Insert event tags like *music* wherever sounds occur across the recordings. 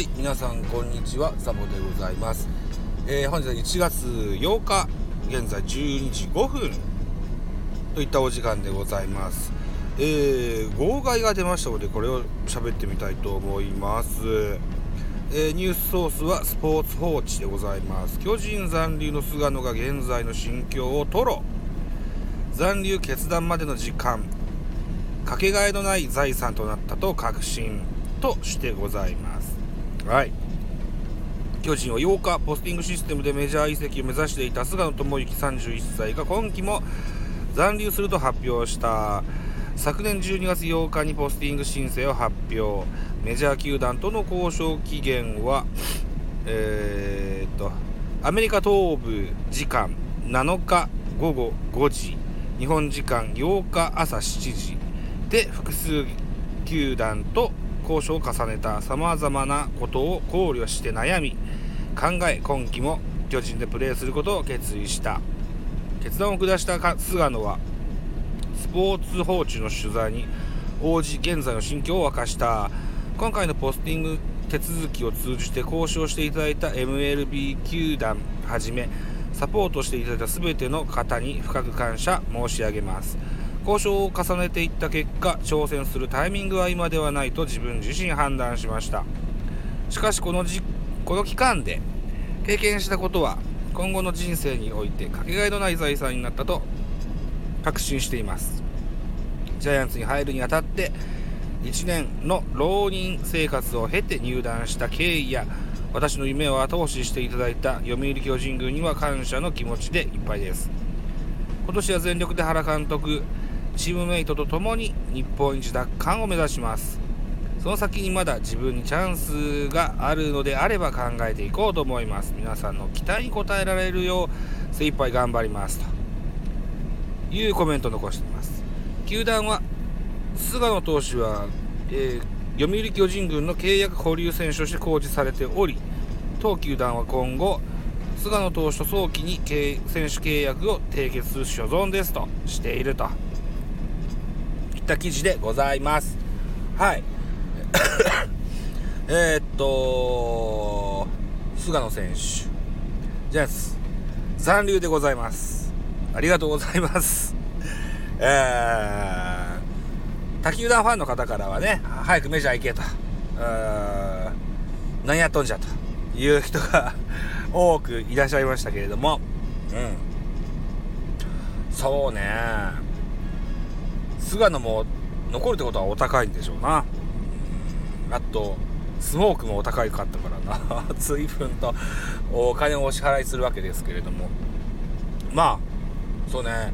はい皆さんこんにちはサボでございます、えー、本日は1月8日現在12時5分といったお時間でございます。えー、号外が出ましたのでこれを喋ってみたいと思います。えー、ニュースソースはスポーツ報知でございます。巨人残留の菅野が現在の心境を吐露。残留決断までの時間かけがえのない財産となったと確信としてございます。はい。巨人は8日ポスティングシステムでメジャー移籍を目指していた菅野智之31歳が今季も残留すると発表した。昨年12月8日にポスティング申請を発表。メジャー球団との交渉期限はえー、っとアメリカ東部時間7日午後5時日本時間8日朝7時で複数球団と交渉を重ねたさまざまなことを考慮して悩み考え今季も巨人でプレーすることを決意した。決断を下した菅野はスポーツ報知の取材に応じ現在の心境を明かした。今回のポスティング手続きを通じて交渉していただいた MLB 球団はじめサポートしていただいた全ての方に深く感謝申し上げます。交渉を重ねていった結果挑戦するタイミングは今ではないと自分自身判断しました。しかしこのじこの期間で経験したことは今後の人生においてかけがえのない財産になったと確信しています。ジャイアンツに入るにあたって1年の浪人生活を経て入団した経緯や私の夢を後押ししていただいた読売巨人軍には感謝の気持ちでいっぱいです。今年は全力で原監督チームメイトと共に日本一奪還を目指します。その先にまだ自分にチャンスがあるのであれば考えていこうと思います。皆さんの期待に応えられるよう精一杯頑張ります。というコメントを残しています。球団は菅野投手は、えー、読売巨人軍の契約保留選手として公示されており当球団は今後菅野投手と早期に選手契約を締結する所存ですとしていると。った記事でございます。はい。*coughs* えっと菅野選手ジャイアンツ残留でございます。ありがとうございます。*laughs* えー、他球団ファンの方からはね早くメジャー行けと。何やっとんじゃという人が *laughs* 多くいらっしゃいましたけれども。うん。そうね。菅野も残るってことはお高いんでしょうな。あとスモークもお高いかったからな。*laughs* 随分とお金をお支払いするわけですけれども。まあそうね。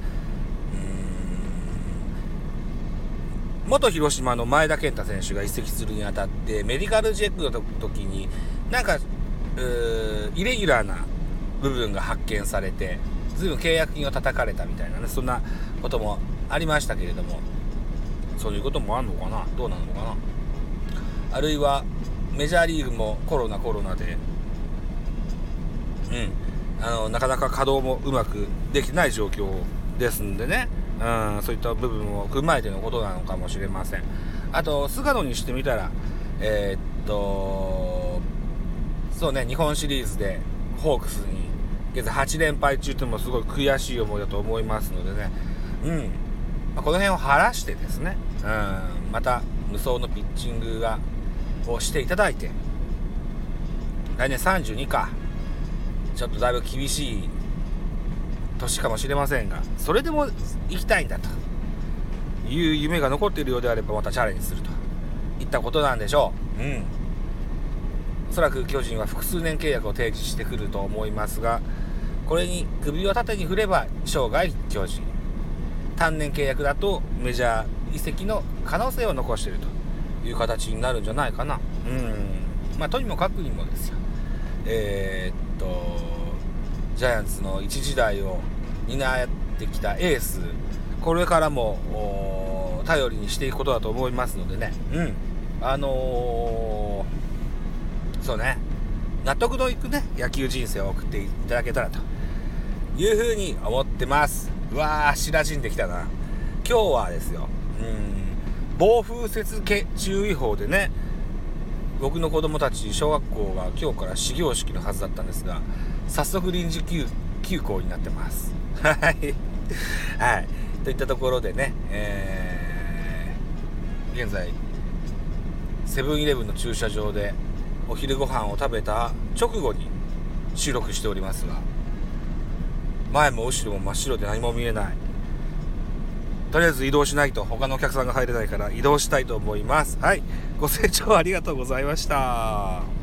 元広島の前田健太選手が移籍するにあたってメディカルチェックの時になんかイレギュラーな部分が発見されて随分契約金を叩かれたみたいなねそんなこともありましたけれどもそういうこともあんのかな？どうなのかな？あるいはメジャーリーグもコロナコロナでうんあのなかなか稼働もうまくできない状況ですんでね、うん、そういった部分を踏まえてのことなのかもしれません。あと菅野にしてみたらえー、っとそうね日本シリーズでホークスに現在8連敗中というのもすごい悔しい思いだと思いますのでね。うん、まあ、この辺を晴らしてですね、うん、また無双のピッチングがをしていただいて来年32かちょっとだいぶ厳しい年かもしれませんがそれでも行きたいんだという夢が残っているようであればまたチャレンジするといったことなんでしょう。うん。おそらく巨人は複数年契約を提示してくると思いますがこれに首を縦に振れば生涯巨人。単年契約だとメジャー移籍の可能性を残しているという形になるんじゃないかな。うん。まあとにもかくにもですよ。えー、っとジャイアンツの一時代を担ってきたエース。これからも頼りにしていくことだと思いますのでね。うん。あのー、そうね。納得のいくね野球人生を送っていただけたらというふうに思ってます。うわー白じんできたな。今日はですよ。うん。暴風雪注意報でね僕の子供たち小学校が今日から始業式のはずだったんですが早速臨時休休校になってます。はい。はい。といったところでね、えー、現在セブンイレブンの駐車場でお昼ご飯を食べた直後に収録しておりますが前も後ろも真っ白で何も見えない。とりあえず移動しないと他のお客さんが入れないから移動したいと思います。はい。ご清聴ありがとうございました。